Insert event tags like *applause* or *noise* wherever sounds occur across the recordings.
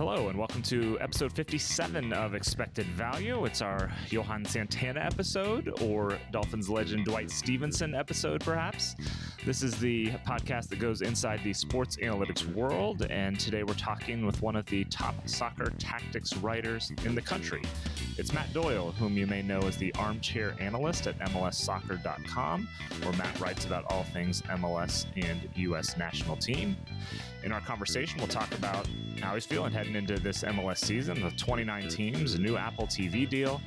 Hello, and welcome to episode 57 of Expected Value. It's our Johan Santana episode, or Dolphins legend Dwight Stephenson episode, perhaps. This is the podcast that goes inside the sports analytics world, and today we're talking with one of the top soccer tactics writers in the country. It's Matt Doyle, whom you may know as the armchair analyst at MLSsoccer.com, where Matt writes about all things MLS and U.S. national team. In our conversation, we'll talk about how he's feeling heading into this MLS season, the 29 teams, a new Apple TV deal,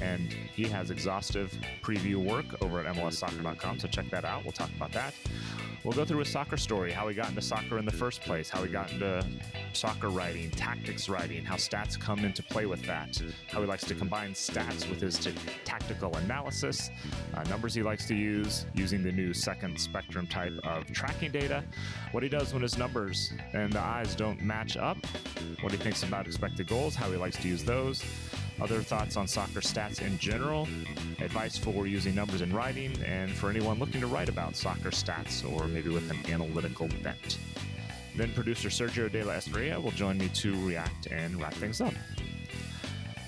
and he has exhaustive preview work over at MLSsoccer.com, so check that out. We'll talk about that. We'll go through his soccer story, how he got into soccer in the first place, how he got into soccer writing, tactics writing, how stats come into play with that, how he likes to combine stats with his t- tactical analysis, uh, numbers he likes to use using the new second spectrum type of tracking data, what he does when his numbers and the eyes don't match up, what he thinks about expected goals, how he likes to use those other thoughts on soccer stats in general, advice for using numbers in writing, and for anyone looking to write about soccer stats or maybe with an analytical bent. Then producer Sergio De La Estrella will join me to react and wrap things up.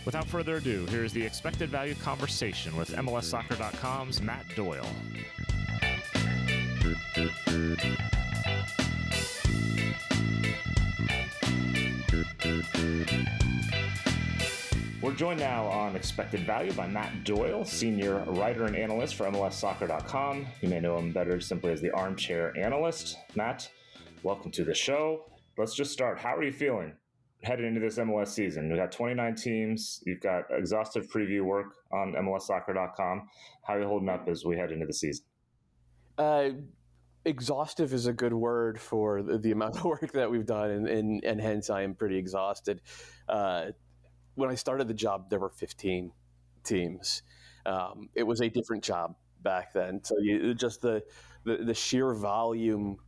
Without further ado, here is the expected value conversation with MLSsoccer.com's Matt Doyle. Joined now on Expected Value by Matt Doyle, senior writer and analyst for MLSsoccer.com. You may know him better simply as the armchair analyst. Matt, welcome to the show. Let's just start. How are you feeling heading into this MLS season? We've got 29 teams. You've got exhaustive preview work on MLSsoccer.com. How are you holding up as we head into the season? Uh, exhaustive is a good word for the, the, amount of work that we've done, and, and, and hence I am pretty exhausted. Uh, when I started the job, there were 15 teams. Um, it was a different job back then. So you, just the, the, the sheer volume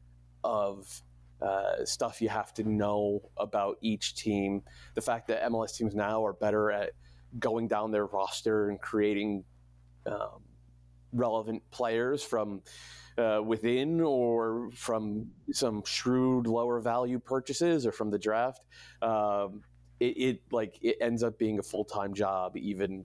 of uh, stuff you have to know about each team. The fact that MLS teams now are better at going down their roster and creating um, relevant players from uh, within or from some shrewd lower value purchases or from the draft. Um, it, it like it ends up being a full time job even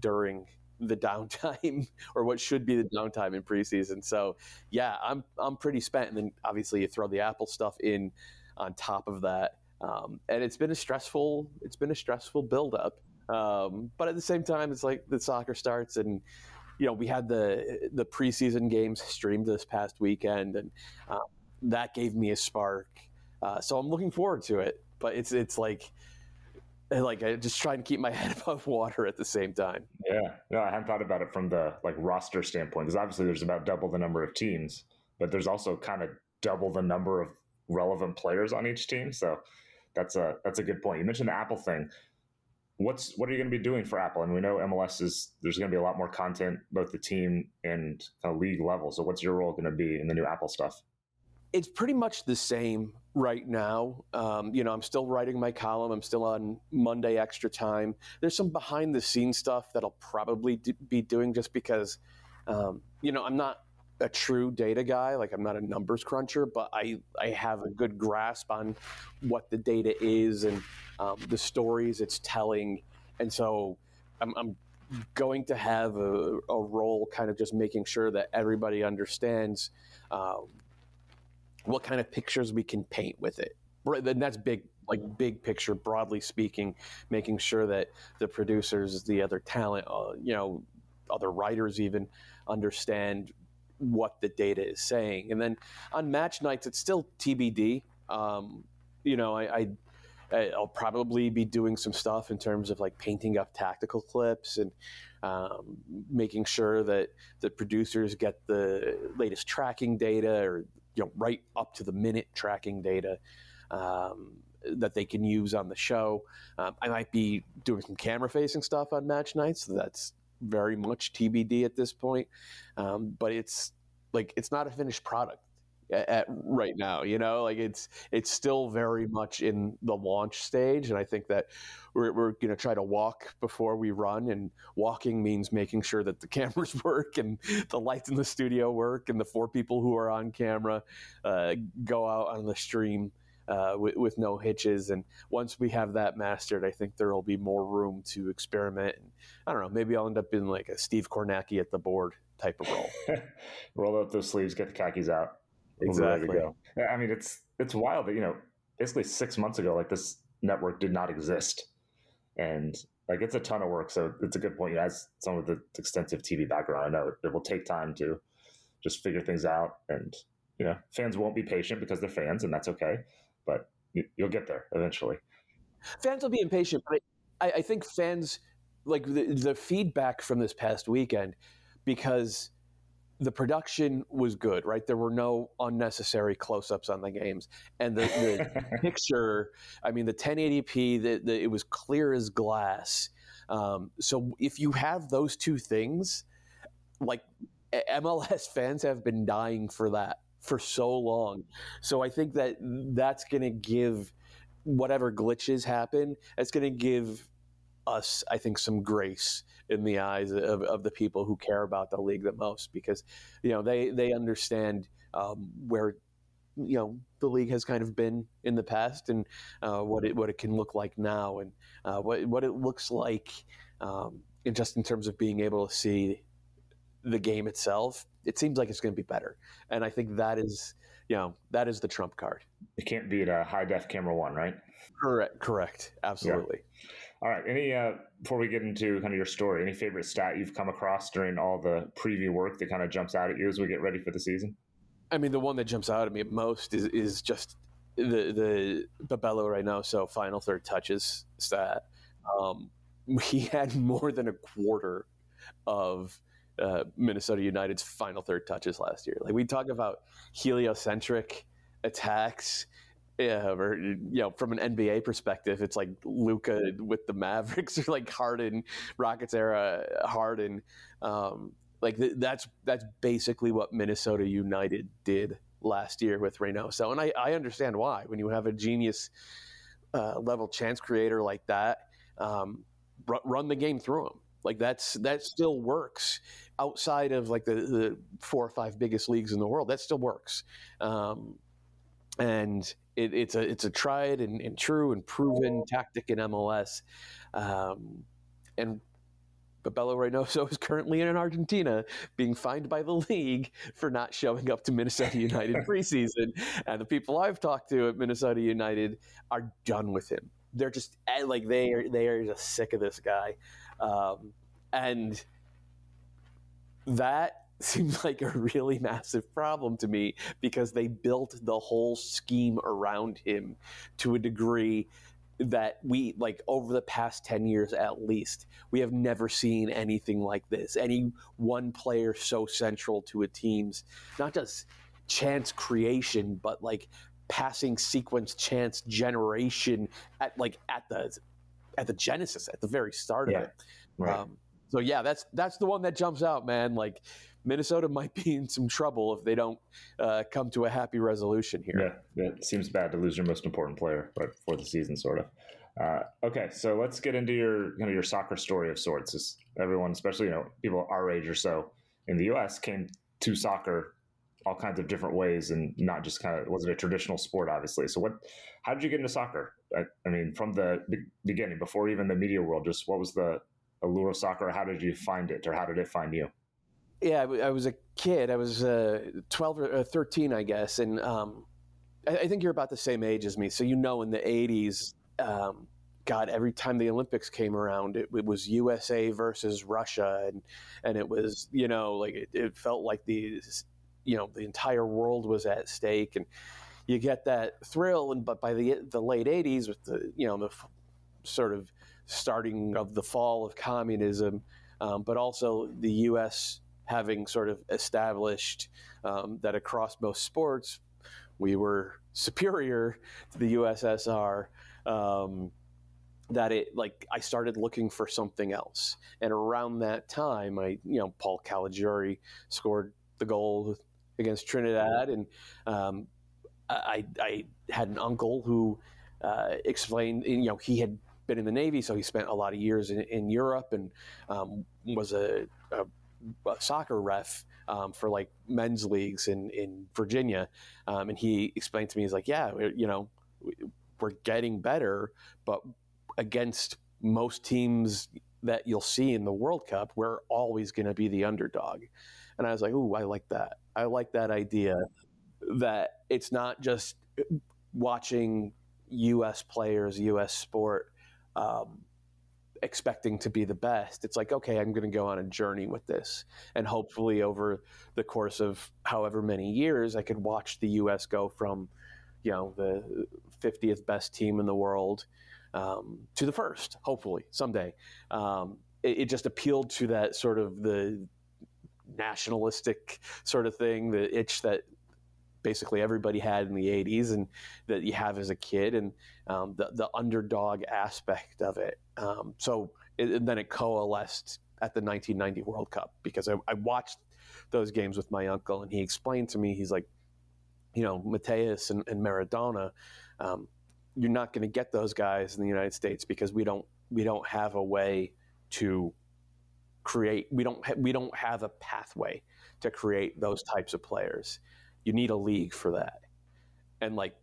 during the downtime *laughs* or what should be the downtime in preseason. So yeah, I'm I'm pretty spent, and then obviously you throw the Apple stuff in on top of that, um, and it's been a stressful it's been a stressful buildup. Um, but at the same time, it's like the soccer starts, and you know we had the the preseason games streamed this past weekend, and uh, that gave me a spark. Uh, so I'm looking forward to it. But it's it's like *laughs* like I just trying to keep my *laughs* head above water at the same time. Yeah, no, I hadn't thought about it from the like roster standpoint because obviously there's about double the number of teams, but there's also kind of double the number of relevant players on each team. So that's a that's a good point. You mentioned the Apple thing. What's what are you going to be doing for Apple? And we know MLS is there's going to be a lot more content, both the team and kind of league level. So what's your role going to be in the new Apple stuff? It's pretty much the same right now. Um, you know, I'm still writing my column. I'm still on Monday Extra Time. There's some behind the scenes stuff that I'll probably be doing just because, um, you know, I'm not a true data guy. Like I'm not a numbers cruncher, but I I have a good grasp on what the data is and um, the stories it's telling, and so I'm, I'm going to have a, a, role kind of just making sure that everybody understands uh, what kind of pictures we can paint with it. And that's big, like big picture, broadly speaking, making sure that the producers, the other talent, uh, you know, other writers even understand what the data is saying. And then on match nights, it's still TBD. Um, you know, I, I I'll probably be doing some stuff in terms of like painting up tactical clips and um, making sure that the producers get the latest tracking data or you know right up to the minute tracking data um, that they can use on the show. Um, I might be doing some camera facing stuff on match nights. So that's very much TBD at this point. Um, but it's like it's not a finished product at, right now. You know, like it's it's still very much in the launch stage, and I think that we're we're going to try to walk before we run, and walking means making sure that the *laughs* cameras work and the lights in the studio work, and the four people who are on camera uh, go out on the stream. uh, with, with, no hitches. And once we have that mastered, I think there will be more room to experiment. And I don't know, maybe I'll end up in like a Steve Kornacki at the board type of role. *laughs* Roll up those sleeves, get the khakis out. Exactly. I mean, it's it's wild that you know, basically six months ago, like this network did not exist, and like it's a ton of work. So it's a good point. You has some of the extensive TV background. I know it will take time to just figure things out, and you know, fans won't be patient because they're fans, and that's okay. But you'll get there eventually. Fans will be impatient, but I, I think fans like the, the feedback from this past weekend because the production was good, right? There were no unnecessary close-ups on the games, and the, the *laughs* picture. I mean, the 1080p, the, the, it was clear as glass. Um, so if you have those two things, like MLS fans have been dying for that for so long. So I think that that's going to give whatever glitches happen. It's going to give us, I think, some grace in the eyes of, of the people who care about the league the most because you know they they understand um, where you know the league has kind of been in the past and uh, what it what it can look like now and uh, what what it looks like um, in just in terms of being able to see the game itself. It seems like it's going to be better, and I think that is you know that is the trump card. It can't beat a high def camera one, right? Correct. Correct. Absolutely. Yeah. All right. Any uh, before we get into kind of your story, any favorite stat you've come across during all the preview work that kind of jumps out at you as we get ready for the season? I mean, the one that jumps out at me most is is just the the Bebelo right now. So final third touches stat. Um, he *laughs* had more than a quarter of uh, Minnesota United's final third touches last year. Like we talk about heliocentric attacks yeah, or you know, from an NBA perspective, it's like Luka with the Mavericks, or like Harden, Rockets era Harden. Um, like th- that's that's basically what Minnesota United did last year with Reynoso, and I, I understand why. When you have a genius uh, level chance creator like that, um, r- run the game through him. Like that's that still works outside of like the, the four or five biggest leagues in the world. That still works. Um, and it, it's a it's a tried and, and, true and proven tactic in MLS. Um, and Bebelo Reynoso is currently in Argentina, being fined by the league for not showing up to Minnesota United *laughs* preseason. And the people I've talked to at Minnesota United are done with him. They're just eh, like they are they are just sick of this guy, um, and that seems *laughs* like a really massive problem to me because they built the whole scheme around him to a degree that we like over the past 10 years at least we have never seen anything like this any one player so central to a team's not just chance creation but like passing sequence chance generation at like at the at the genesis at the very start yeah. of it right. Um, so yeah that's that's the one that jumps out man like Minnesota might be in some trouble if they don't uh, come to a happy resolution here. Yeah, it seems bad to lose your most important player right before the season, sort of. Uh, okay, so let's get into your kind of your soccer story of sorts. Is everyone, especially you know people our age or so in the U.S., came to soccer all kinds of different ways, and not just kind of wasn't a traditional sport, obviously. So, what? How did you get into soccer? I, I mean, from the beginning, before even the media world, just what was the allure of soccer? How did you find it, or how did it find you? Yeah, I, was a kid. I was uh, 12 or 13, I guess. And um, I, I, think you're about the same age as me. So, you know, in the 80s, um, God, every time the Olympics came around, it, it, was USA versus Russia. And, and it was, you know, like it, it felt like the, you know, the entire world was at stake. And you get that thrill. And, but by the, the late 80s, with the, you know, the f- sort of starting of the fall of communism, um, but also the U.S having sort of established um, that across most sports we were superior to the USSR. Um, that it like I started looking for something else, and around that time, I you know Paul Caligiuri scored the goal against Trinidad, and um, I, I had an uncle who uh, explained you know he had been in the Navy, so he spent a lot of years in, in Europe and um, was a, a soccer ref um, for like men's leagues in in Virginia, um, and he explained to me, he's like, yeah, you know, we're getting better, but against most teams that you'll see in the World Cup, we're always going to be the underdog. And I was like, ooh, I like that. I like that idea that it's not just watching U.S. players, U.S. sport, um, expecting to be the best. It's like, okay, I'm going to go on a journey with this. And hopefully, over the course of however many years, I could watch the U.S. go from, you know, the 50th best team in the world um, to the first, hopefully, someday. Um, it, it just appealed to that sort of the nationalistic sort of thing, the itch that basically everybody had in the 80s and that you have as a kid and um, the, the underdog aspect of it. Um, so it, and then it coalesced at the 1990 World Cup because I, I, watched those games with my uncle and he explained to me, he's like, you know, Matthäus and, and Maradona, um, you're not going to get those guys in the United States because we don't we don't have a way to create we don't ha- we don't have a pathway to create those types of players you need a league for that. And like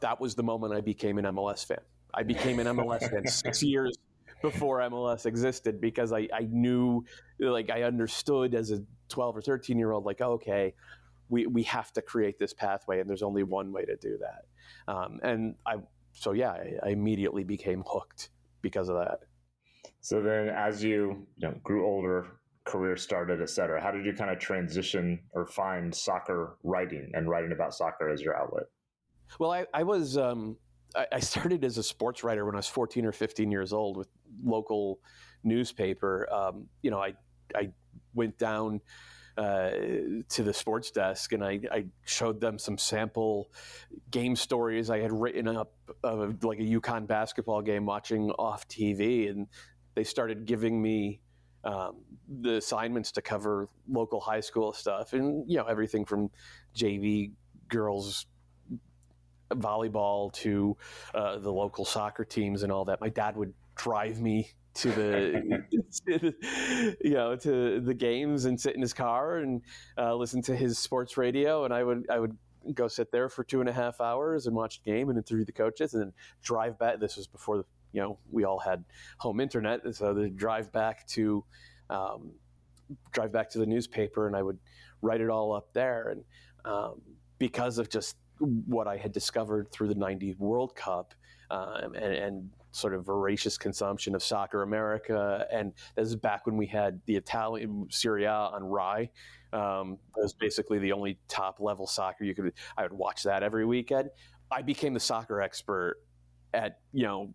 that was the moment I became an MLS fan. I became an MLS fan *laughs* six years before MLS existed because I, I knew, like, I understood as a 12 or 13 year old, like, okay, we, we have to create this pathway and there's only one way to do that. Um, and I, so yeah, I, I immediately became hooked because of that. So then as you, you know, grew older, career started, et cetera? How did you kind of transition or find soccer writing and writing about soccer as your outlet? Well, I, I was um, I, I, started as a sports writer when I was 14 or 15 years old with local newspaper. Um, you know, I I went down uh, to the sports desk and I, I, showed them some sample game stories I had written up of like a UConn basketball game watching off TV, and they started giving me um, the assignments to cover local high school stuff and you know everything from JV girls volleyball to uh, the local soccer teams and all that. My dad would drive me to the, *laughs* to the, you know to the games and sit in his car and uh, listen to his sports radio and I would I would go sit there for two and a half hours and watch the game and interview the coaches and then drive back. This was before the you know we all had home internet, so the drive back to um, drive back to the newspaper, and I would write it all up there. And um, because of just what I had discovered through the '90 World Cup um, and, and, sort of voracious consumption of Soccer America, and this is back when we had the Italian Serie A on Rai. Um, was basically the only top level soccer you could. I would watch that every weekend. I became the soccer expert at you know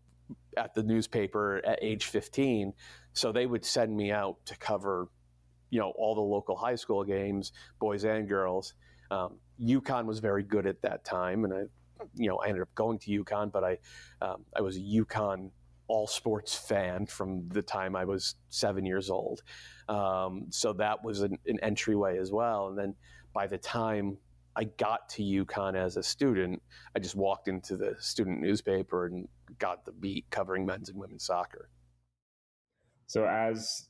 at the newspaper at age 15. So they would send me out to cover, you know, all the local high school games, boys and girls. Um, UConn was very good at that time, and I, you know, I ended up going to UConn, but I, um, I was a UConn all sports fan from the time I was seven years old. Um, so that was an, an entryway as well. And then by the time I got to UConn as a student, I just walked into the student newspaper and got the beat covering men's and women's soccer. So as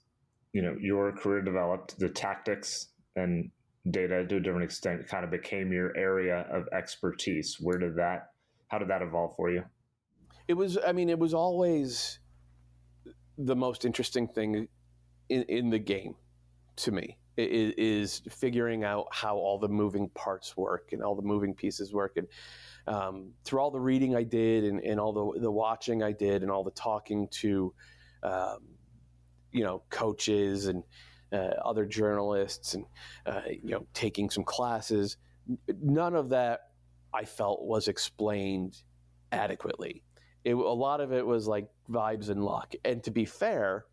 you know, your career developed, the tactics and data to a different extent kind of became your area of expertise. Where did that how did that evolve for you? It was I mean, it was always the most interesting thing in, in the game to me is, figuring out how all the moving parts work and all the moving pieces work. And um, through all the reading I did and, and, all the, the watching I did and all the talking to, um, you know, coaches and uh, other journalists and, uh, you know, taking some classes, none of that I felt was explained adequately. It, a lot of it was like vibes and luck. And to be fair,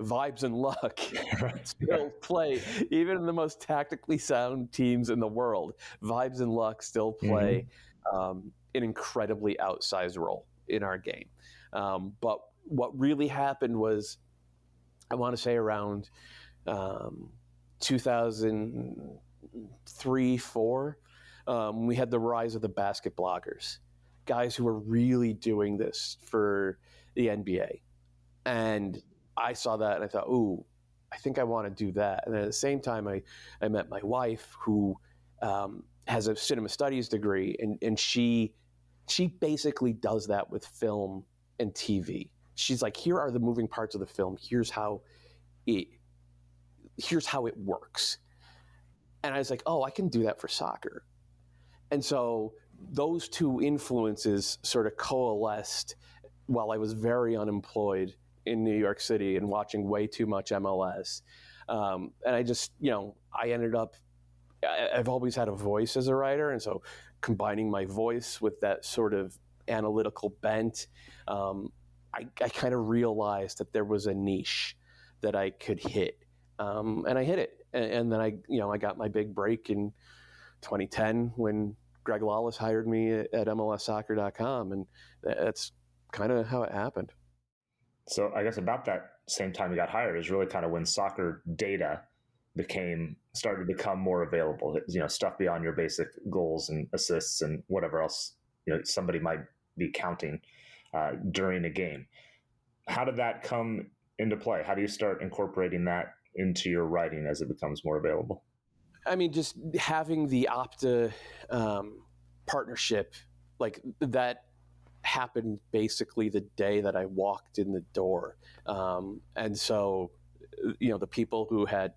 vibes and luck. *laughs* *laughs* Still play even in the most tactically sound teams in the world. Vibes and luck still play mm-hmm. um, an incredibly outsized role in our game. Um, but what really happened was i want to say around um, 2003 4 um, we had the rise of the basket bloggers guys who were really doing this for the nba and I saw that and I thought, ooh, I think I want to do that. And at the same time, I, I met my wife who um, has a cinema studies degree, and, and she she basically does that with film and TV. She's like, here are the moving parts of the film. Here's how it here's how it works. And I was like, oh, I can do that for soccer. And so those two influences sort of coalesced while I was very unemployed in New York City and watching way too much MLS. Um, and I just, you know, I ended up, I've always had a voice as a writer. And so combining my voice with that sort of analytical bent, um, I, I kind of realized that there was a niche that I could hit. Um, and I hit it. And, and then I, you know, I got my big break in 2010 when Greg Lalas hired me at MLSsoccer.com. And that's kind of how it happened. So I guess about that same time you got hired is really kind of when soccer data became started to become more available. You know, stuff beyond your basic goals and assists and whatever else you know somebody might be counting uh, during a game. How did that come into play? How do you start incorporating that into your writing as it becomes more available? I mean, just having the Opta um, partnership, like that happened basically the day that I walked in the door. Um, and so, you know, the people who had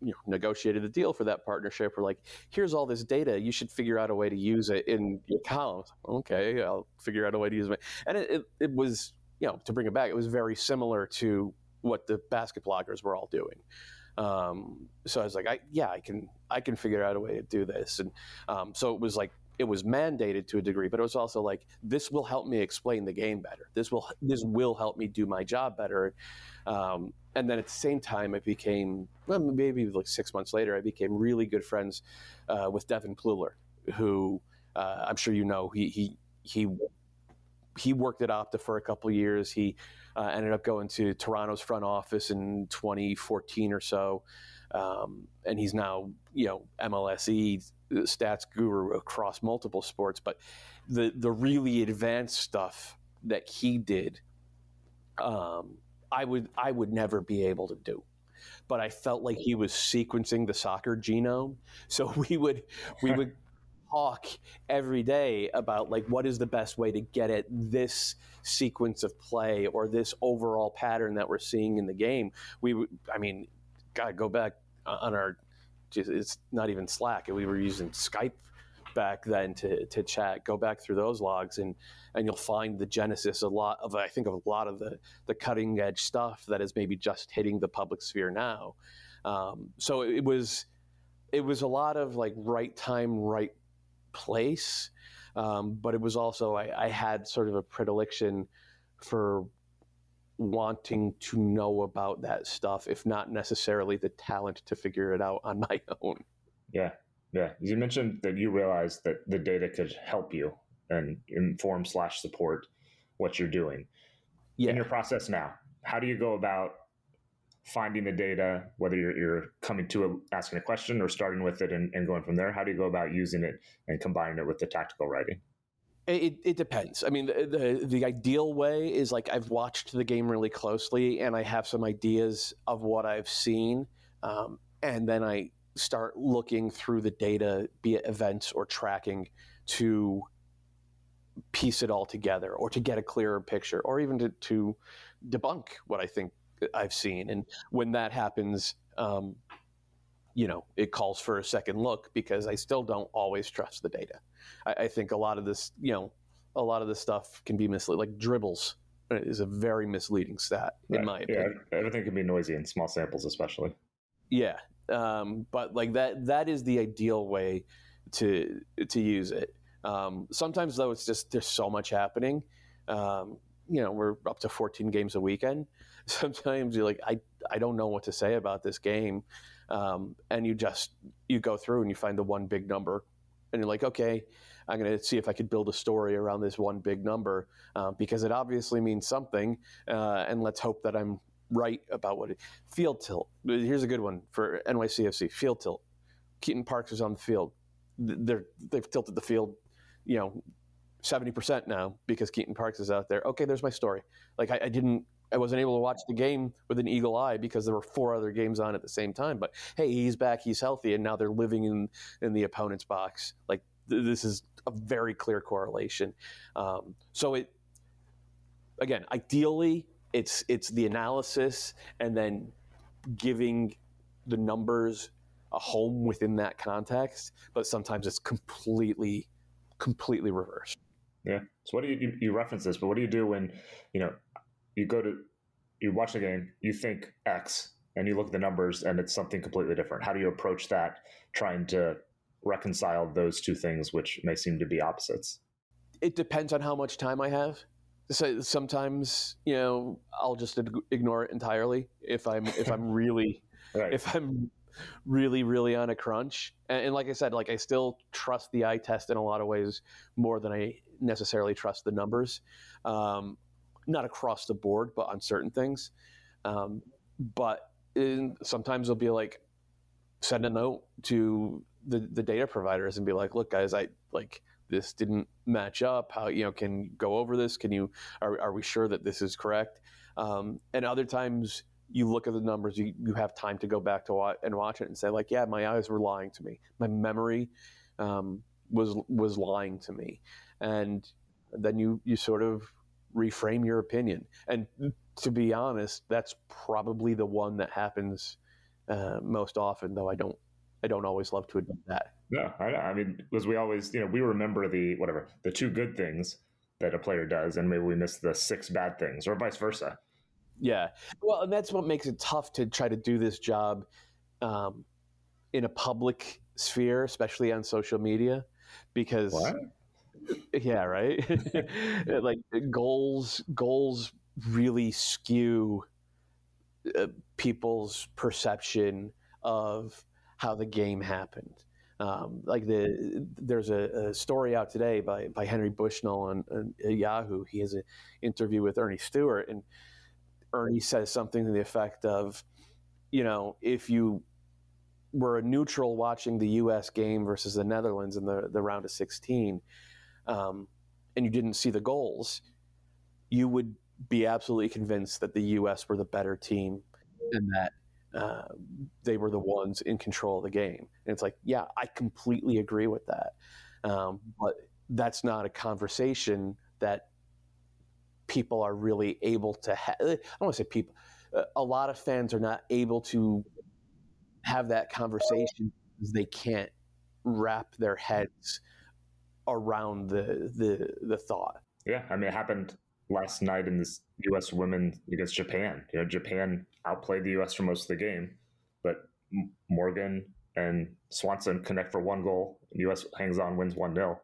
you know, negotiated the deal for that partnership were like, here's all this data. You should figure out a way to use it in your columns. Okay, I'll figure out a way to use it. And it, it, it was, you know, to bring it back, it was very similar to what the basket bloggers were all doing. Um, so I was like, I, yeah, I can, I can figure out a way to do this. And um, so it was like it was mandated to a degree, but it was also like this will help me explain the game better. This will this will help me do my job better. Um, and then at the same time, it became well, maybe like six months later, I became really good friends uh, with Devin Pleuler, who uh, I'm sure you know. He he he he worked at Opta for a couple years. He uh, ended up going to Toronto's front office in 2014 or so, um, and he's now you know MLSE stats guru across multiple sports, but the the really advanced stuff that he did, um, I would I would never be able to do. But I felt like he was sequencing the soccer genome, so *laughs* we would we would *laughs* talk every day about like what is the best way to get at this sequence of play or this overall pattern that we're seeing in the game. We, I mean, gotta go back on our it's not even Slack. We were using Skype back then to, to chat. Go back through those logs and and you'll find the genesis a lot of I think of a lot of the the cutting edge stuff that is maybe just hitting the public sphere now. Um, so it was it was a lot of like right time, right place. Um, but it was also I, I had sort of a predilection for wanting to know about that stuff, if not necessarily the talent to figure it out on *laughs* my own. Yeah. Yeah. You mentioned that you realized that the data could help you and inform slash support what you're doing. Yeah. In your process now, how do you go about finding the data, whether you're, you're coming to a, asking a question or starting with it and, and going from there? How do you go about using it and combining it with the tactical writing? It, it depends. I mean, the, the, the ideal way is like I've watched the game really closely and I have some ideas of what I've seen, um, and then I start looking through the data, be it events or tracking, to piece it all together or to get a clearer picture or even to, to debunk what I think I've seen. And when that happens, um, you know, it calls for a second look because I still don't always trust the data. I, I think a lot of this, you know, a lot of this stuff can be misleading. Like dribbles is a very misleading stat, right. in my opinion. Yeah, everything can be noisy in small samples, especially. Yeah, um, but like that, that is the ideal way to to use it. Um, sometimes though, it's just there's so much happening. Um, you know, we're up to 14 games a weekend. *laughs* Sometimes you're like, I I don't know what to say about this game, um, and you just you go through and you find the one big number and you're like, okay, I'm going to see if I could build a story around this one big number uh, because it obviously means something, uh, and let's hope that I'm right about what it. Field tilt. Here's a good one for NYCFC. Field tilt. Keaton Parks is on the field. They're they've tilted the field, you know, seventy percent now because Keaton Parks is out there. Okay, there's my story. Like I, I didn't I wasn't able to watch the game with an eagle eye because there were four other games on at the same time. But hey, he's back, he's healthy, and now they're living in in the opponent's box. Like th- this is a very clear correlation. Um, so it again, ideally, it's it's the analysis and then giving the numbers a home within that context. But sometimes it's completely completely reversed. Yeah. So what do you, you you reference this, but what do you do when you know you go to you watch the game, you think X, and you look at the numbers, and it's something completely different. How do you approach that, trying to reconcile those two things, which may seem to be opposites? It depends on how much time I have. So sometimes, you know, I'll just ignore it entirely if I'm if I'm *laughs* really right. if I'm really really on a crunch. And, and, like I said, like I still trust the eye test in a lot of ways more than I necessarily trust the numbers. Um, not across the board, but on certain things. Um, but in, sometimes they'll be like, send a note to the, the data providers and be like, look, guys, I like this didn't match up. How you know can go over this? Can you are, are we sure that this is correct? Um, and other times you look at the numbers, you, you have time to go back to watch and watch it and say like, yeah, my eyes were lying to me. My memory um, was was lying to me, and then you you sort of reframe your opinion. And to be honest, that's probably the one that happens uh, most often, though I don't I don't always love to admit that. No, I, I mean, because we always, you know, we remember the whatever the two good things that a player does, and maybe we miss the six bad things, or vice versa. Yeah, well, and that's what makes it tough to try to do this job um, in a public sphere, especially on social media, because what? Yeah, right. *laughs* *laughs* like goals, goals really skew uh, people's perception of how the game happened. Um, like the there's a, a, story out today by, by Henry Bushnell on, on Yahoo. He has an interview with Earnie Stewart, and Earnie says something to the effect of, you know, if you were a neutral watching the U.S. game versus the Netherlands in the the round of 16, um, and you didn't see the goals, you would be absolutely convinced that the U.S. were the better team and that uh, they were the ones in control of the game. And it's like, yeah, I completely agree with that. Um, but that's not a conversation that people are really able to have. I don't want to say people. Uh, a lot of fans are not able to have that conversation because they can't wrap their heads around the the the thought. Yeah, I mean, it happened last night in this U.S. women against Japan. You know, Japan outplayed the U.S. for most of the game, but Morgan and Swanson connect for one goal. The U.S. hangs on, wins one 0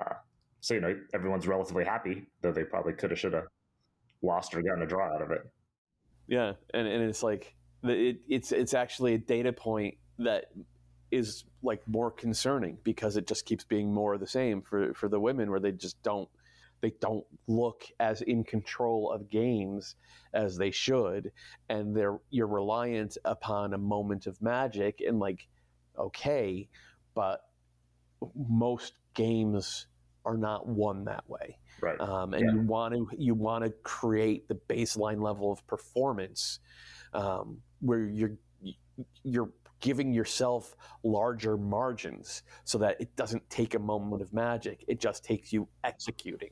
uh, So you know, everyone's relatively happy, though they probably could have, should have lost or gotten a draw out of it. Yeah, and and it's like it, it's it's actually a data point that is like more concerning because it just keeps being more of the same for for the women where they just don't they don't look as in control of games as they should. And they're you're reliant upon a moment of magic and like okay but most games are not won that way. Right. Um, and yeah. you want to you want to create the baseline level of performance um, where you're you're giving yourself larger margins so that it doesn't take a moment of magic. It just takes you executing.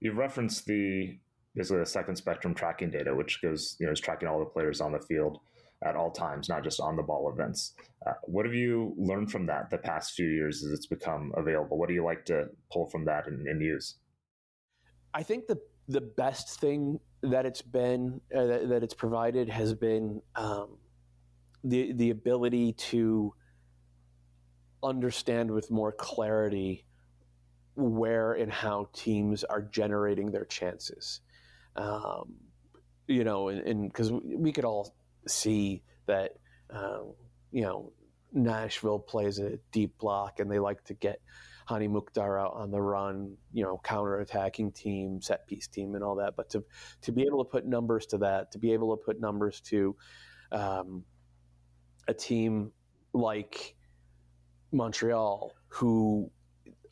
You've referenced the basically the second spectrum tracking data, which goes, you know, is tracking all the players on the field at all times, not just on the ball events. Uh, what have you learned from that the past few years as it's become available? What do you like to pull from that and, and use? I think the the best thing that it's been uh, that, that, it's provided has been um, the the ability to understand with more clarity where and how teams are generating their chances. Um, you know, and because we could all see that, um, you know, Nashville plays a deep block and they like to get Hany Mukhtar out on the run, you know, counter-attacking team, set piece team, and all that. But to to be able to put numbers to that, to be able to put numbers to um, a team like Montreal, who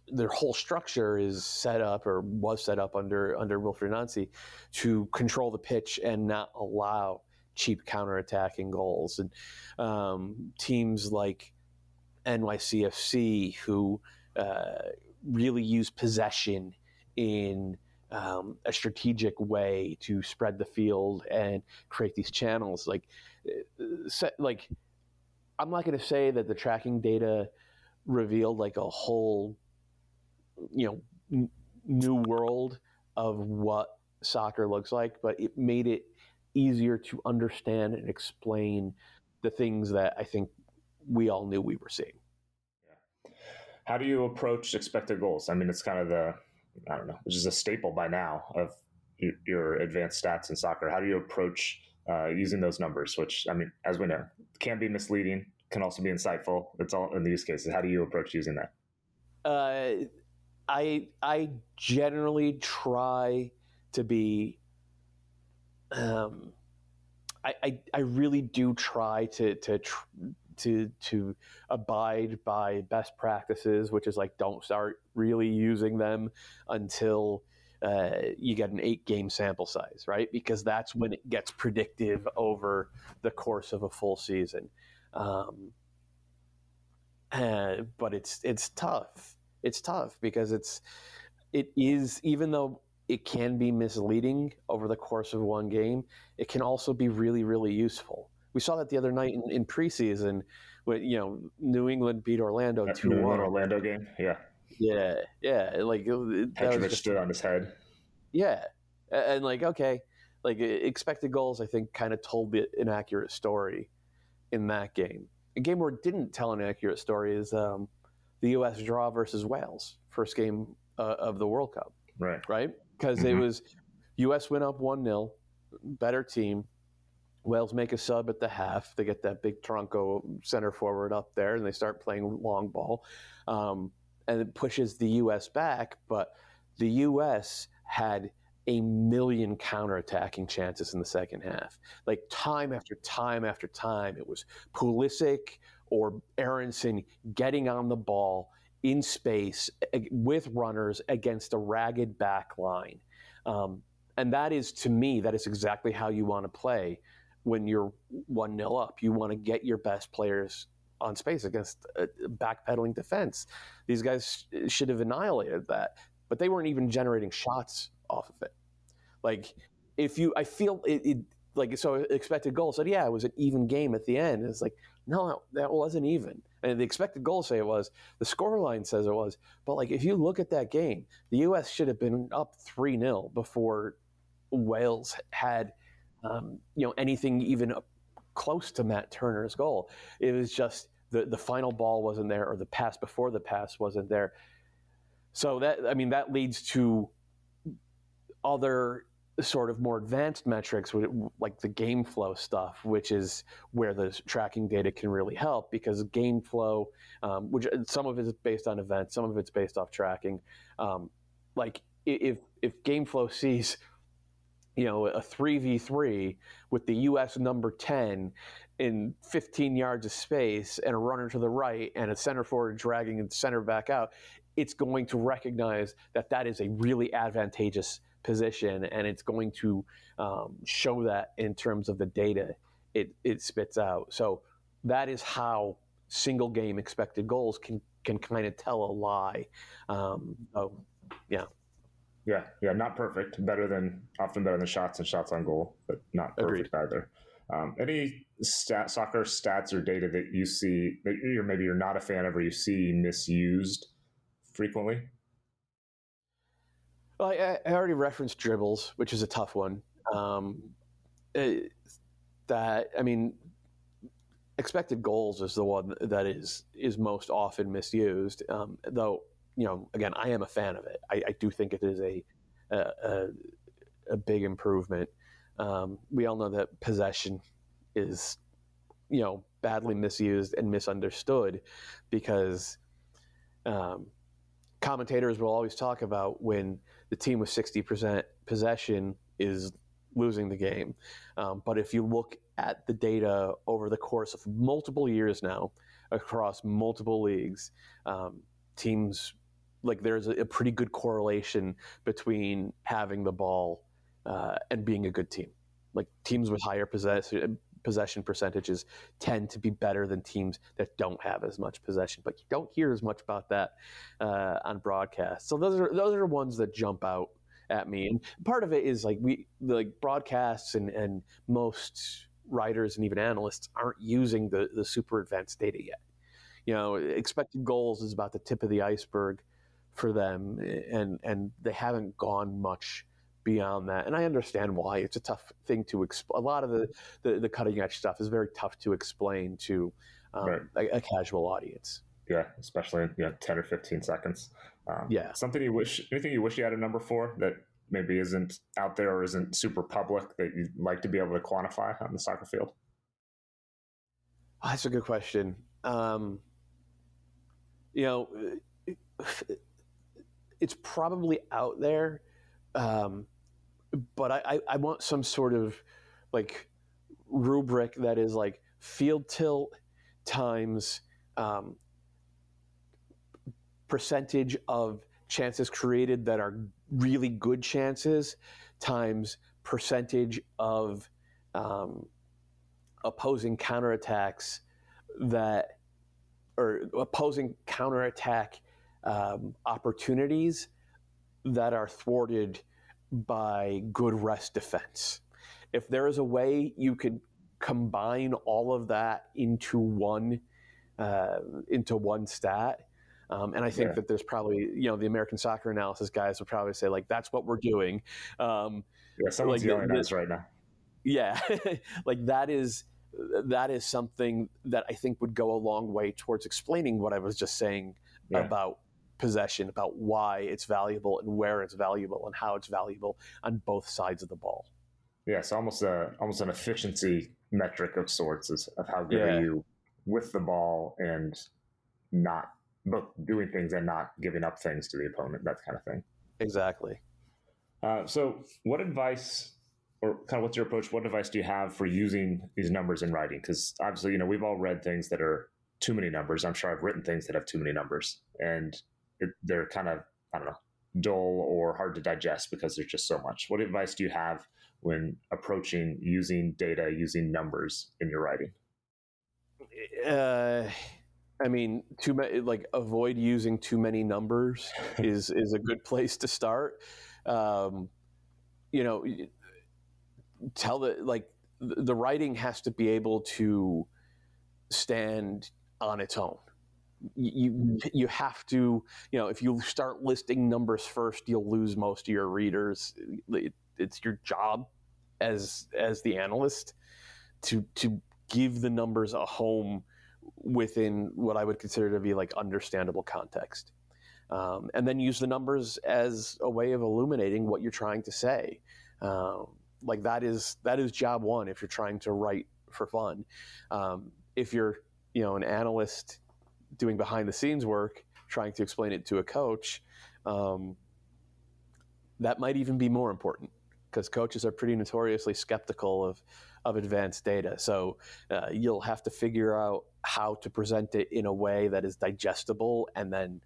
their whole structure is set up or was set up under under Wilfried Nancy to control the pitch and not allow cheap counterattacking goals. And um, teams like NYCFC, who uh, really use possession in um, a strategic way to spread the field and create these channels. Like, uh, like I'm not going to say that the tracking data revealed like a whole, you know, n- new world of what soccer looks like, but it made it easier to understand and explain the things that I think we all knew we were seeing. Yeah. How do you approach expected goals? I mean, it's kind of the I don't know, which is a staple by now of your advanced stats in soccer. How do you approach uh, using those numbers? Which I mean, as we know, can be misleading, can also be insightful. It's all in these cases. How do you approach using that? Uh, I I generally try to be. Um, I, I, I really do try to to tr- to to abide by best practices, which is like don't start really using them until uh, you get an eight game sample size, right? Because that's when it gets predictive over the course of a full season. Um, uh, but it's it's tough. It's tough because it's it is even though it can be misleading over the course of one game, it can also be really really useful. We saw that the other night in, in preseason when you know New England beat Orlando two one. Orlando game, yeah, yeah, yeah. Like Petrovic just, stood on his head. Yeah, and like okay, like expected goals, I think kind of told the inaccurate story in that game. A game where it didn't tell an accurate story is um, the U.S. draw versus Wales, first game uh, of the World Cup. Right. Right. Because mm-hmm. it was U.S. went up one 0 better team. Wales make a sub at the half. They get that big Tronco center forward up there, and they start playing long ball, um, and it pushes the U.S. back. But the U.S. had a million counterattacking chances in the second half. Like time after time after time, it was Pulisic or Aaronson getting on the ball in space with runners against a ragged back line. Um, and that is, to me, that is exactly how you want to play when you're 1 0 up. You want to get your best players on space against a backpedaling defense. These guys should have annihilated that, but they weren't even generating shots off of it. Like, if you, I feel it, it like, so expected goal said, yeah, it was an even game at the end. It's like, no, that wasn't even. And the expected goal say it was, the scoreline says it was. But like, if you look at that game, the U.S. should have been up 3 0 before Wales had um, you know anything even close to Matt Turner's goal. It was just the the final ball wasn't there, or the pass before the pass wasn't there. So that I mean that leads to other sort of more advanced metrics like the game flow stuff which is where the tracking data can really help because game flow um, which some of it is based on events some of it's based off tracking um, like if if game flow sees you know, a 3v3 with the US number 10 in 15 yards of space and a runner to the right and a center forward dragging the center back out, it's going to recognize that that is a really advantageous position and it's going to um, show that in terms of the data it, it spits out. So that is how single game expected goals can, can kind of tell a lie. Um, so, yeah. Yeah, yeah, not perfect. Better than often better than shots and shots on goal, but not perfect Agreed. either. Um, any stat, soccer stats or data that you see that you're maybe you're not a fan of or you see misused frequently? Well, I, I already referenced dribbles, which is a tough one. Um, it, that I mean, expected goals is the one that is is most often misused. Um, though you know, again, I am a fan of it. I, I do think it is a a, a big improvement. Um, we all know that possession is, you know, badly misused and misunderstood because um, commentators will always talk about when the team with 60% possession is losing the game. Um, but if you look at the data over the course of multiple years now across multiple leagues, um, teams like there's a, a pretty good correlation between having the ball uh, and being a good team. like teams with higher possession possession percentages tend to be better than teams that don't have as much possession. But you don't hear as much about that uh, on broadcast. So those are those are ones that jump out at me. And part of it is like we like broadcasts and and most writers and even analysts aren't using the the super advanced data yet. You know, expected goals is about the tip of the iceberg for them, and and they haven't gone much beyond that. And I understand why. It's a tough thing to explain. A lot of the, the, the, cutting edge stuff is very tough to explain to um, right. a, a, casual audience. Yeah, especially in you know, 10 or 15 seconds. Um, yeah. Something you wish, anything you wish you had a number for that maybe isn't out there or isn't super public that you'd like to be able to quantify on the soccer field? Oh, that's a good question. Um, you know, it's probably out there. Um, but I, I want some sort of like rubric that is like field tilt times um, percentage of chances created that are really good chances times percentage of um, opposing counterattacks that or opposing counterattack um, opportunities that are thwarted by good rest defense. If there is a way you could combine all of that into one uh, into one stat, um, and I think yeah. that there's probably you know the American soccer analysis guys would probably say like that's what we're doing. Um, yeah, someone's like, yelling at us right now. Yeah, *laughs* like that is that is something that I think would go a long way towards explaining what I was just saying yeah. about possession, about why it's valuable and where it's valuable and how it's valuable on both sides of the ball. Yeah, it's almost a almost an efficiency metric of sorts is of how good yeah. are you with the ball and not both doing things and not giving up things to the opponent, that kind of thing. Exactly. Uh, so, what advice, or kind of what's your approach? What advice do you have for using these numbers in writing? Because obviously, you know, we've all read things that are too many numbers. I'm sure I've written things that have too many numbers, and they're kind of I don't know dull or hard to digest because there's just so much. What advice do you have when approaching using data, using numbers in your writing? Uh, I mean, too many like avoid using too many numbers *laughs* is is a good place to start. Um, you know, tell the like the writing has to be able to stand on its own you you have to you know if you start listing numbers first you'll lose most of your readers it, it's your job as as the analyst to to give the numbers a home within what I would consider to be like understandable context. Um, and then use the numbers as a way of illuminating what you're trying to say. Um, like that is that is job one if you're trying to write for fun. Um, if you're you know an analyst doing behind the scenes work, trying to explain it to a coach, um, that might even be more important because coaches are pretty notoriously skeptical of of advanced data. So uh, you'll have to figure out how to present it in a way that is digestible, and then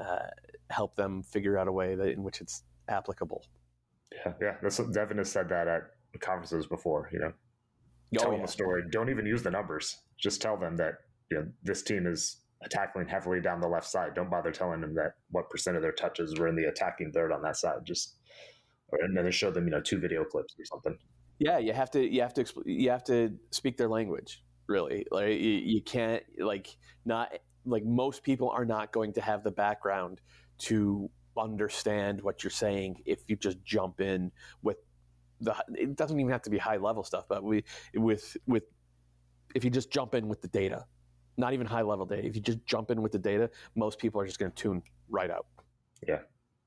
uh, help them figure out a way that in which it's applicable. Yeah, yeah. That's what Devin has said that at conferences before. You know, oh, tell yeah. them a story. Don't even use the numbers. Just tell them that you know this team is tackling heavily down the left side. Don't bother telling them that what percent of their touches were in the attacking third on that side. Just and then show them you know two video clips or something. Yeah, you have to you have to you have to speak their language. Really, like you, you can't like not like most people are not going to have the background to understand what you're saying if you just jump in with the it doesn't even have to be high level stuff but we with with if you just jump in with the data not even high level data. If you just jump in with the data, most people are just going to tune right out. Yeah,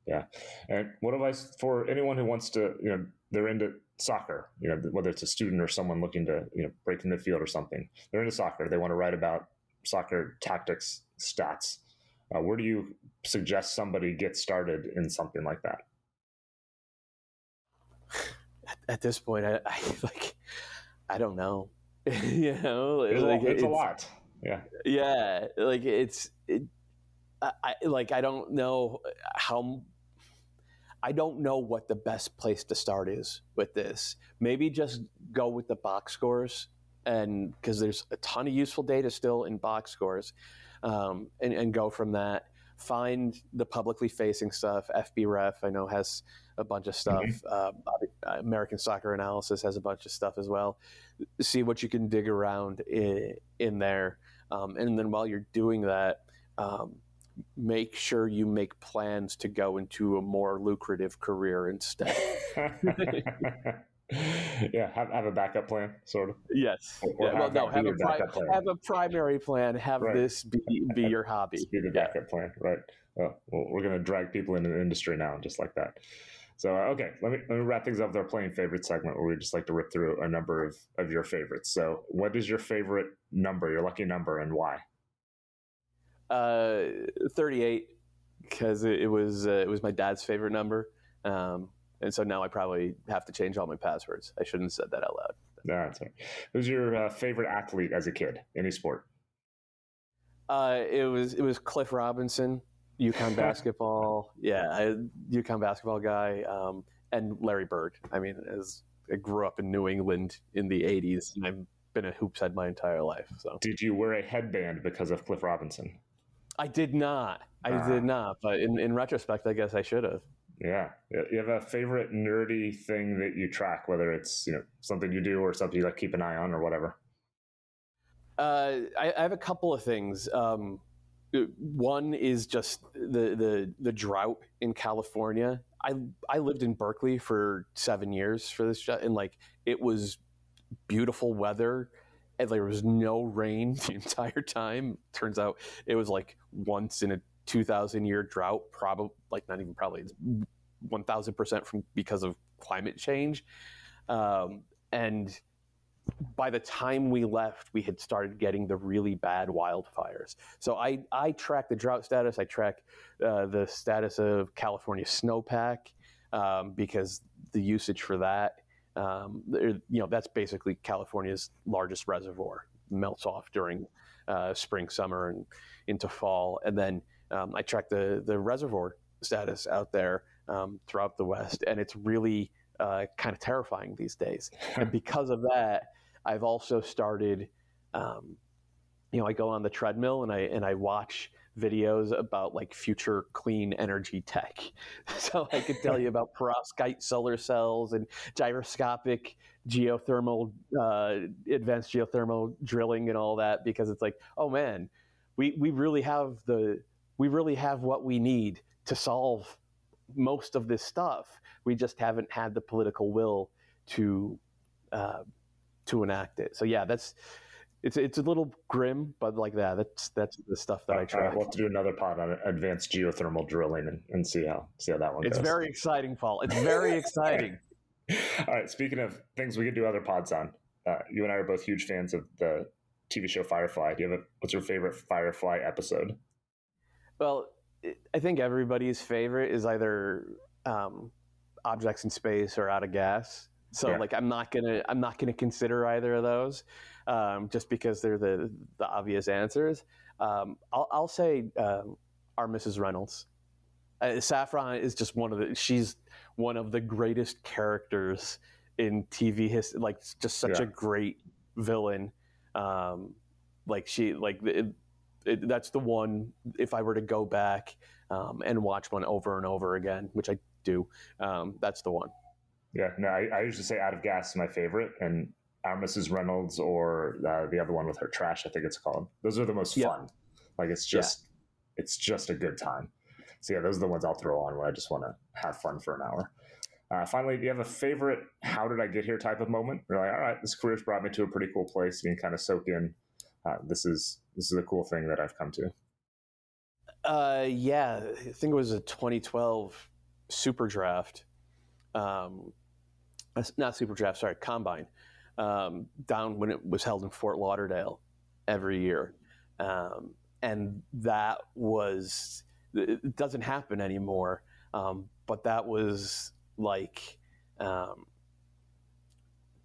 yeah. And what advice for anyone who wants to, you know, they're into soccer, you know, whether it's a student or someone looking to, you know, break in the field or something. They're into soccer. They want to write about soccer tactics, stats. Uh, where do you suggest somebody get started in something like that? At, at this point, I, I, *laughs* like, I don't know. *laughs* you know, it's, like, it's, it's a lot yeah yeah like it's it, I like I don't know how I don't know what the best place to start is with this. Maybe just go with the box scores, and because there's a ton of useful data still in box scores, um, and, and go from that. Find the publicly facing stuff. FBref, I know, has a bunch of stuff. Mm-hmm. Uh, American Soccer Analysis has a bunch of stuff as well. See what you can dig around in, in there. Um, and then while you're doing that, um, make sure you make plans to go into a more lucrative career instead. *laughs* *laughs* yeah, have, have a backup plan, sort of. Yes. Or, yeah, well, no, have a, pri- have a primary plan. Have right. this be, be your hobby. be the backup yeah. plan, right? well, we're going to drag people into the industry now, just like that. So uh, okay, let me let me wrap things up with our playing favorite segment, where we just like to rip through a number of of your favorites. So, what is your favorite number, your lucky number, and why? Uh, thirty-eight, because it, it, was uh, it was my dad's favorite number, um, and so now I probably have to change all my passwords. I shouldn't have said that out loud. No, that's right. Who's your uh, favorite athlete as a kid? Any sport? Uh, it was it was Cliff Robinson. UConn *laughs* basketball. Yeah, I, UConn basketball guy, um, and Larry Bird. I mean, as I grew up in New England in the '80s, and I've been a hoops head my entire life. So, did you wear a headband because of Cliff Robinson? I did not. I ah. did not. But in, in retrospect, I guess I should have. Yeah. You have a favorite nerdy thing that you track, whether it's you know something you do or something you like keep an eye on or whatever. Uh, I, I, have a couple of things. Um, one is just the the the drought in California. I I lived in Berkeley for seven years for this job, and like it was beautiful weather, and there was no rain *laughs* the entire time. Turns out it was like once in a two thousand year drought, probably like not even probably one thousand percent from because of climate change, um, and by the time we left, we had started getting the really bad wildfires. So I, I track the drought status. I track uh, the status of California snowpack um, because the usage for that, um, you know, that's basically California's largest reservoir. Melts off during uh, spring, summer, and into fall. And then um, I track the the reservoir status out there um, throughout the West, and it's really uh, kind of terrifying these days. *laughs* and because of that, I've also started, um, you know, I go on the treadmill and I and I watch videos about like future clean energy tech. *laughs* So I could tell you about perovskite solar cells and gyroscopic geothermal, uh, advanced geothermal drilling and all that because it's like, oh man, we we really have the we really have what we need to solve most of this stuff. We just haven't had the political will to uh, to enact it. So yeah, that's it's it's a little grim, but like that, that's that's the stuff that I try. Right, we'll have to do another pod on advanced geothermal drilling and, and see how see how that one it's goes. It's very exciting, Paul. It's very *laughs* exciting. All right. Speaking of things we could do other pods on, uh, you and I are both huge fans of the TV show Firefly. Do you have a what's your favorite Firefly episode? Well, I think everybody's favorite is either um, objects in space or out of gas. So yeah. like I'm not gonna I'm not gonna consider either of those, um, just because they're the the obvious answers. Um, I'll, I'll say um, our Mrs. Reynolds. Uh, Saffron is just one of the she's one of the greatest characters in TV history. Like just such yeah. a great villain. Um, like she like it, it, that's the one. If I were to go back um, and watch one over and over again, which I do, um, that's the one. Yeah, no, I, I usually say Out of Gas is my favorite, and Our Mrs. Reynolds or uh, the other one with her trash, I think it's called. Those are the most yeah. fun. Like it's just, yeah. it's just a good time. So yeah, those are the ones I'll throw on when I just want to have fun for an hour. Uh, finally, do you have a favorite "How did I get here?" type of moment? You're like, all right, this career's brought me to a pretty cool place. You can kind of soak in. Uh, this is this is a cool thing that I've come to. Uh, yeah, I think it was a 2012 Super Draft. Um, not Super Draft, sorry, Combine, um, down when it was held in Fort Lauderdale every year. Um, and that was, it doesn't happen anymore, um, but that was like um,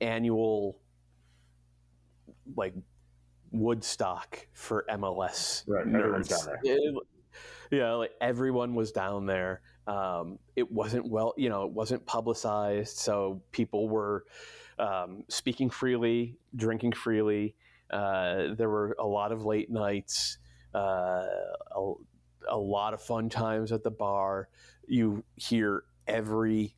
annual, like Woodstock for MLS. Right, nerds. It, yeah, like everyone was down there. Um, it wasn't well, you know, it wasn't publicized, so people were um, speaking freely, drinking freely. Uh, there were a lot of late nights, uh, a, a lot of fun times at the bar. You hear every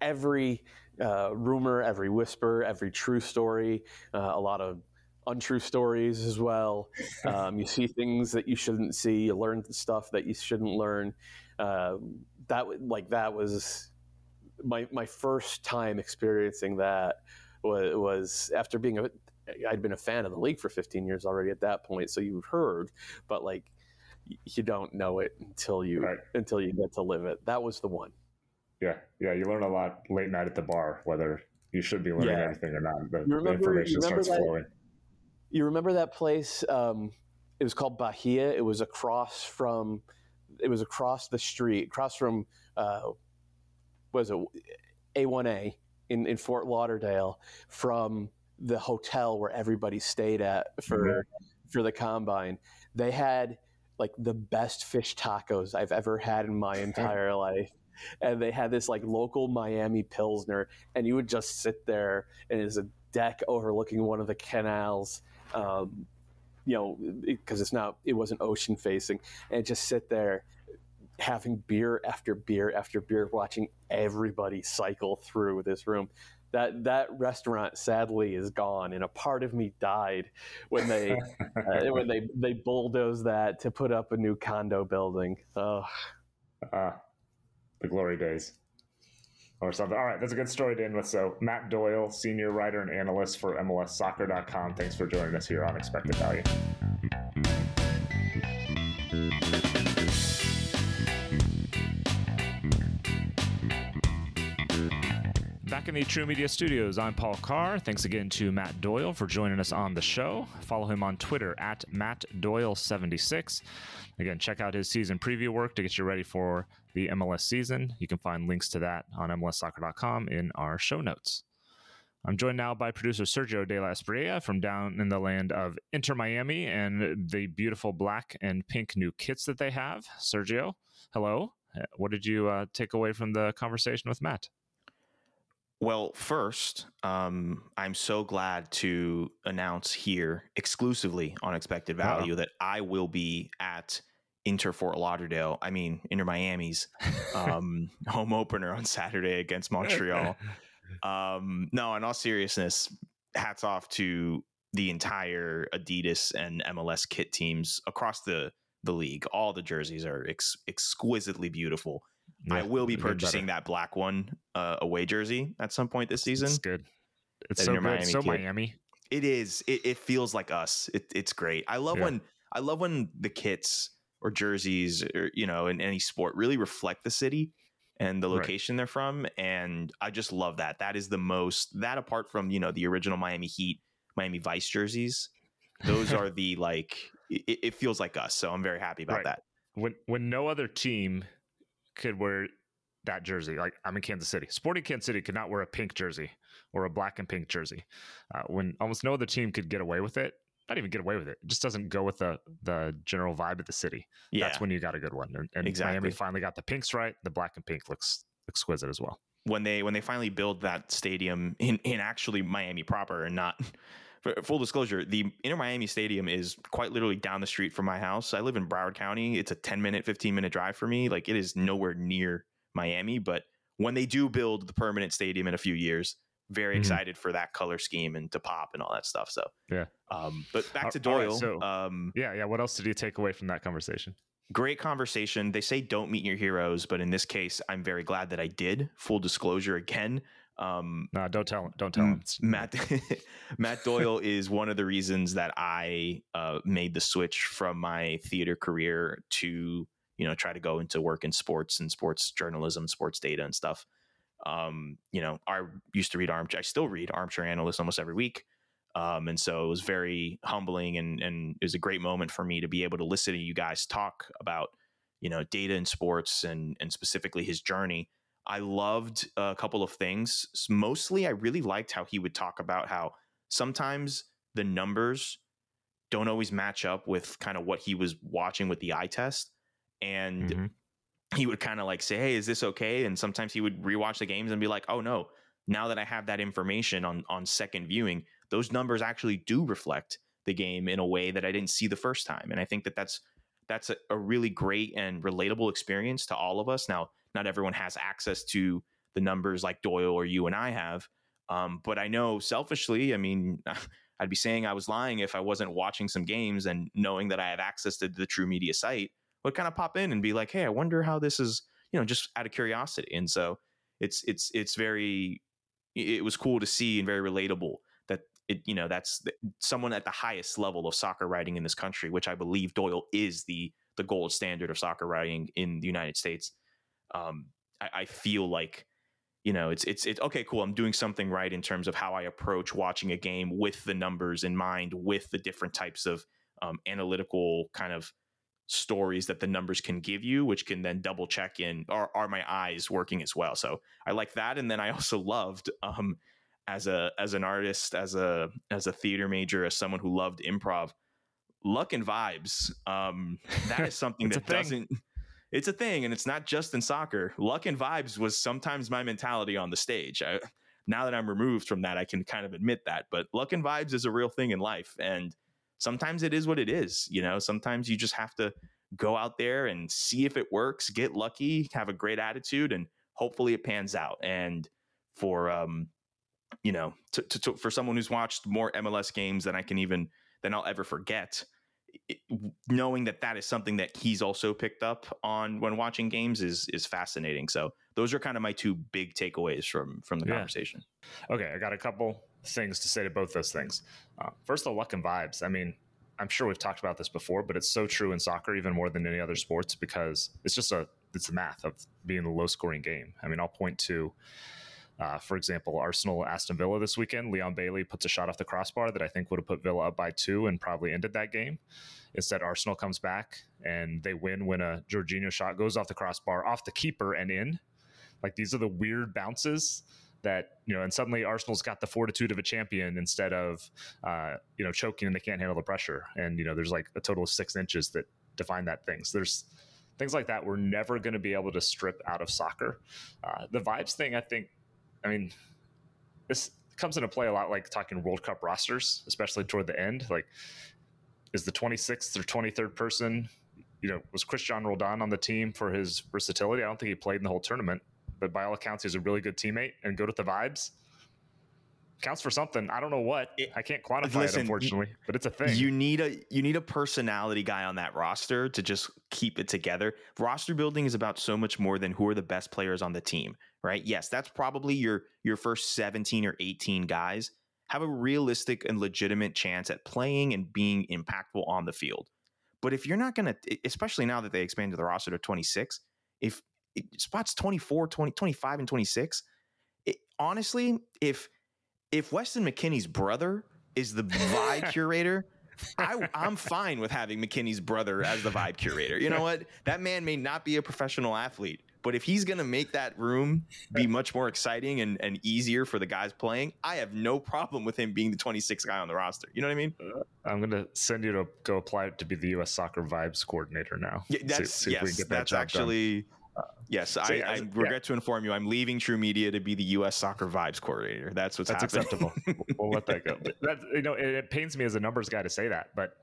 every uh, rumor, every whisper, every true story, uh, a lot of untrue stories as well. Um, you see things that you shouldn't see. You learn stuff that you shouldn't learn. Uh, that like that was my my first time experiencing that was, was after being a I'd been a fan of the league for 15 years already at that point. So you've heard, but like you don't know it until you right. until you get to live it. That was the one. Yeah, yeah, you learn a lot late night at the bar, whether you should be learning yeah. anything or not. The, remember, the information starts that, flowing. You remember that place? Um, it was called Bahia. It was across from. It was across the street, across from. Uh, was it A1A in, in Fort Lauderdale from the hotel where everybody stayed at for mm-hmm. for the combine. They had like the best fish tacos I've ever had in my *laughs* entire life and they had this like local Miami Pilsner, and you would just sit there, and it's a deck overlooking one of the canals. Um, you know, because it, it's not, it wasn't ocean facing, and just sit there having beer after beer after beer, watching everybody cycle through this room. That that restaurant sadly is gone, and a part of me died when they *laughs* uh, when they they bulldozed that to put up a new condo building. Oh. Uh, the glory days or something. All right, that's a good story to end with. So, Matt Doyle, senior writer and analyst for MLSsoccer.com. Thanks for joining us here on Expected Value. Back in the TruMedia studios, I'm Paul Carr. Thanks again to Matt Doyle for joining us on the show. Follow him on Twitter at MattDoyle76. Again, check out his season preview work to get you ready for the MLS season. You can find links to that on MLSsoccer.com in our show notes. I'm joined now by producer Sergio De La Espriella from down in the land of Inter Miami and the beautiful black and pink new kits that they have. Sergio, hello. What did you uh, take away from the conversation with Matt? Well, first, um, I'm so glad to announce here exclusively on Expected Value Uh-oh. that I will be at Inter Fort Lauderdale. I mean, Inter Miami's um, *laughs* home opener on Saturday against Montreal. *laughs* Um, no, in all seriousness, hats off to the entire Adidas and MLS kit teams across the the league. All the jerseys are ex- exquisitely beautiful. Yeah, I will be purchasing that black one uh, away jersey at some point this season. It's good. It's so good. Miami so kid. Miami. It is. It, it feels like us. It, it's great. I love yeah. when I love when the kits or jerseys or you know in any sport really reflect the city and the location right. they're from and i just love that that is the most that apart from you know the original miami heat miami vice jerseys those *laughs* are the like it, it, feels like us so i'm very happy about right. that when when no other team could wear that jersey. Like I'm in Kansas City. Sporting Kansas City could not wear a pink jersey or a black and pink jersey. Uh, when almost no other team could get away with it. Not even get away with it. It just doesn't go with the the general vibe of the city. Yeah. That's when you got a good one. And, and exactly. Miami finally got the pinks right. The black and pink looks exquisite as well. When they when they finally build that stadium in, in actually Miami proper and not *laughs* full disclosure, the Inter Miami Stadium is quite literally down the street from my house. I live in Broward County. It's a 10 minute, 15 minute drive for me. Like it is nowhere near Miami, but when they do build the permanent stadium in a few years, very mm-hmm. excited for that color scheme and to pop and all that stuff. So yeah. Um, but back to Doyle. Right, so, um, yeah, yeah. What else did you take away from that conversation? Great conversation. They say don't meet your heroes, but in this case, I'm very glad that I did. Full disclosure again. Um, no, don't tell him. Don't tell him. Matt *laughs* Matt Doyle is one of the reasons that I uh, made the switch from my theater career to you know try to go into work in sports and sports journalism, sports data and stuff. Um, you know, I used to read armchair. I still read Armchair Analyst almost every week. Um, and so it was very humbling and, and it was a great moment for me to be able to listen to you guys talk about, you know, data in sports and, and specifically his journey I loved a couple of things. Mostly, I really liked how he would talk about how sometimes the numbers don't always match up with kind of what he was watching with the eye test. And mm-hmm. He would kind of like say, "Hey, is this okay?" And sometimes he would rewatch the games and be like, "Oh no, now that I have that information on on second viewing, those numbers actually do reflect the game in a way that I didn't see the first time." And I think that that's that's a, a really great and relatable experience to all of us. Now, not everyone has access to the numbers like Doyle or you and I have, um, but I know selfishly, I mean. *laughs* I'd be saying I was lying if I wasn't watching some games and knowing that I have access to the TruMedia site would kind of pop in and be like, "Hey, I wonder how this is," you know, just out of curiosity. And so it's it's it's very it was cool to see and very relatable that it you know that's someone at the highest level of soccer writing in this country, which I believe Doyle is the the gold standard of soccer writing in the United States. Um, I, I feel like you know it's it's it's okay cool i'm doing something right in terms of how i approach watching a game with the numbers in mind with the different types of um, analytical kind of stories that the numbers can give you, which can then double check in are, are my eyes working as well. So I like that. And then I also loved um, as a as an artist, as a as a theater major, as someone who loved improv, luck and vibes. Um, that is *laughs* something that doesn't it's a thing and it's not just in soccer. Luck and vibes was sometimes my mentality on the stage. I, now that I'm removed from that, I can kind of admit that. But luck and vibes is a real thing in life. And sometimes it is what it is. You know, sometimes you just have to go out there and see if it works, get lucky, have a great attitude, and hopefully it pans out. And for um, you know, to, to, to, for someone who's watched more MLS games than I can even than I'll ever forget, it, knowing that that is something that he's also picked up on when watching games is is fascinating. So those are kind of my two big takeaways from from the yeah. conversation. Okay, I got a couple things to say to both those things. Uh, first, the luck and vibes. I mean, I'm sure we've talked about this before, but it's so true in soccer even more than any other sports because it's just a it's the math of being a low scoring game. I mean, I'll point to. Uh, for example, Arsenal Aston Villa this weekend. Leon Bailey puts a shot off the crossbar that I think would have put Villa up by two and probably ended that game. Instead, Arsenal comes back and they win when a Jorginho shot goes off the crossbar, off the keeper, and in. Like these are the weird bounces that you know, and suddenly Arsenal's got the fortitude of a champion instead of uh, you know choking and they can't handle the pressure. And you know, there's like a total of six inches that define that thing. So there's things like that we're never going to be able to strip out of soccer. Uh, the vibes thing, I think, I mean, this comes into play a lot like talking World Cup rosters, especially toward the end. Like, is the 26th or 23rd person, you know, was Cristian Roldan on the team for his versatility? I don't think he played in the whole tournament but by all accounts, he's a really good teammate and good with the vibes. Counts for something. I don't know what. I can't quantify Listen, it, unfortunately, but it's a thing. You need a you need a personality guy on that roster to just keep it together. Roster building is about so much more than who are the best players on the team, right? Yes, that's probably your your first 17 or 18 guys have a realistic and legitimate chance at playing and being impactful on the field. But if you're not going to, especially now that they expanded the roster to 26, if spots 24, 20, 25, and 26. It, honestly, if if Weston McKennie's brother is the vibe *laughs* curator, I, am fine with having McKennie's brother as the vibe curator. You know what? That man may not be a professional athlete, but if he's going to make that room be much more exciting and, and easier for the guys playing, I have no problem with him being the 26th guy on the roster. You know what I mean? Uh, I'm going to send you to go apply to be the U.S. Soccer Vibes coordinator now. Yeah, that's see, see yes, that that's actually. Done Yes, so I, yeah, I, regret yeah. to inform you, I'm leaving TruMedia to be the U.S. Soccer Vibes coordinator. That's what's That's happening. acceptable. *laughs* we'll let that go. That, you know, it, it, pains me as a numbers guy to say that, but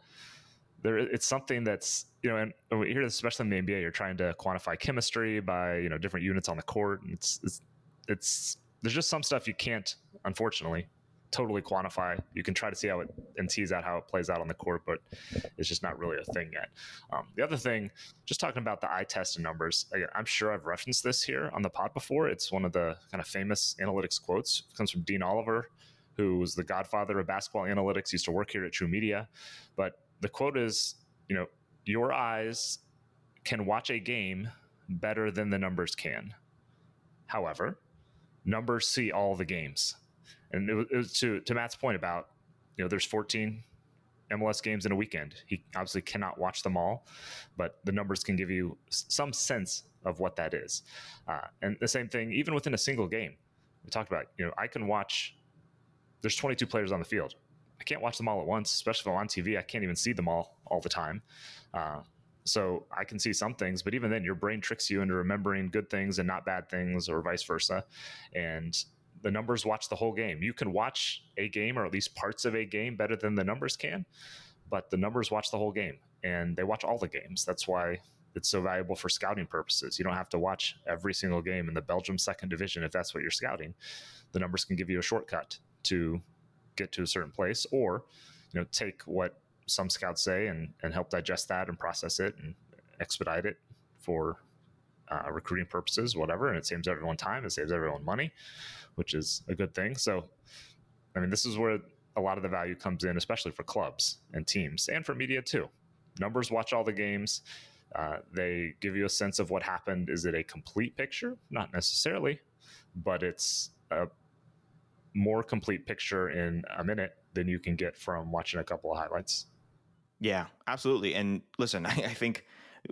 there, it's something that's you know, and we hear this especially in the NBA. You're trying to quantify chemistry by you know different units on the court. And it's, it's, it's there's just some stuff you can't, unfortunately, totally quantify. You can try to see how it and tease out how it plays out on the court, but it's just not really a thing yet. Um, the other thing, just talking about the eye test and numbers, again, I'm sure I've referenced this here on the pod before. It's one of the kind of famous analytics quotes. It comes from Dean Oliver, who was the godfather of basketball analytics, used to work here at TruMedia. But the quote is, you know, your eyes can watch a game better than the numbers can. However, numbers see all the games and it it was to to Matt's point about you know there's 14 MLS games in a weekend. He obviously cannot watch them all, but the numbers can give you some sense of what that is. Uh, and the same thing, even within a single game, we talked about. You know, I can watch. There's 22 players on the field. I can't watch them all at once, especially if I'm on TV. I can't even see them all all the time. Uh, So I can see some things, but even then, your brain tricks you into remembering good things and not bad things, or vice versa. And the numbers watch the whole game. You can watch a game or at least parts of a game better than the numbers can, but the numbers watch the whole game and they watch all the games. That's why it's so valuable for scouting purposes. You don't have to watch every single game in the Belgium second division if that's what you're scouting. The numbers can give you a shortcut to get to a certain place or you know take what some scouts say and, and help digest that and process it and expedite it for uh, recruiting purposes, whatever. And it saves everyone time, it saves everyone money, which is a good thing. So, I mean, this is where a lot of the value comes in, especially for clubs and teams and for media too. Numbers watch all the games. Uh, they give you a sense of what happened. Is it a complete picture? Not necessarily, but it's a more complete picture in a minute than you can get from watching a couple of highlights. Yeah, absolutely. And listen, *laughs* I, I think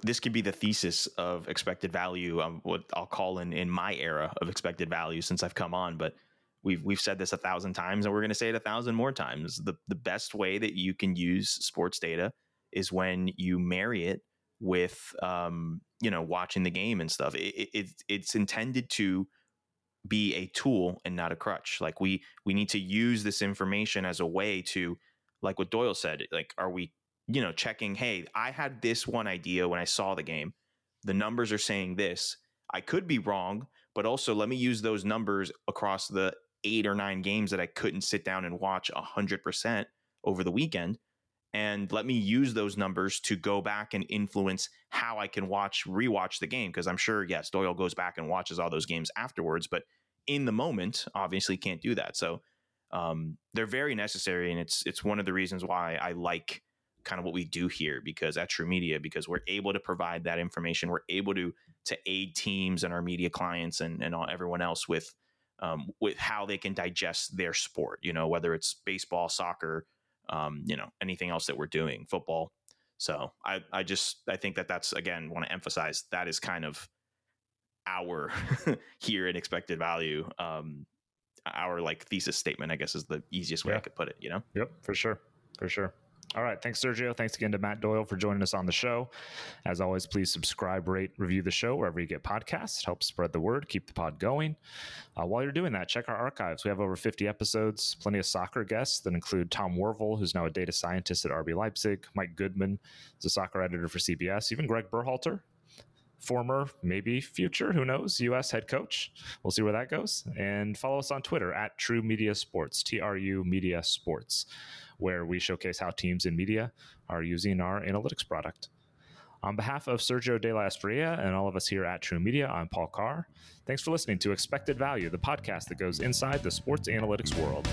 this could be the thesis of expected value. Um, what I'll call in in my era of expected value since I've come on, but we've we've said this a thousand times, and we're going to say it a thousand more times. The the best way that you can use sports data is when you marry it with um, you know watching the game and stuff. It, it, it's intended to be a tool and not a crutch. Like we we need to use this information as a way to, like what Doyle said. Like, are we you know, checking, hey, I had this one idea when I saw the game. The numbers are saying this. I could be wrong, but also let me use those numbers across the eight or nine games that I couldn't sit down and watch 100% over the weekend. And let me use those numbers to go back and influence how I can watch, rewatch the game. Because I'm sure, yes, Doyle goes back and watches all those games afterwards, but in the moment, obviously can't do that. So um, they're very necessary, and it's it's one of the reasons why I like kind of what we do here because at TruMedia, because we're able to provide that information we're able to to aid teams and our media clients and and all, everyone else with um, with how they can digest their sport you know whether it's baseball soccer um, you know anything else that we're doing football. So I I just I think that that's again want to emphasize that is kind of our *laughs* here in expected value um our like thesis statement i guess is the easiest way yeah. i could put it you know? Yep for sure for sure all right. Thanks, Sergio. Thanks again to Matt Doyle for joining us on the show. As always, please subscribe, rate, review the show wherever you get podcasts. Help spread the word, keep the pod going. Uh, while you're doing that, check our archives. We have over 50 episodes, plenty of soccer guests that include Tom Worville, who's now a data scientist at RB Leipzig, Mike Goodman is a soccer editor for CBS, even Greg Berhalter, former, maybe future, who knows, U.S. head coach. We'll see where that goes. And follow us on Twitter at TruMedia Sports, T R U Media Sports where we showcase how teams in media are using our analytics product. On behalf of Sergio De La Espriella and all of us here at TruMedia, I'm Paul Carr. Thanks for listening to Expected Value, the podcast that goes inside the sports analytics world.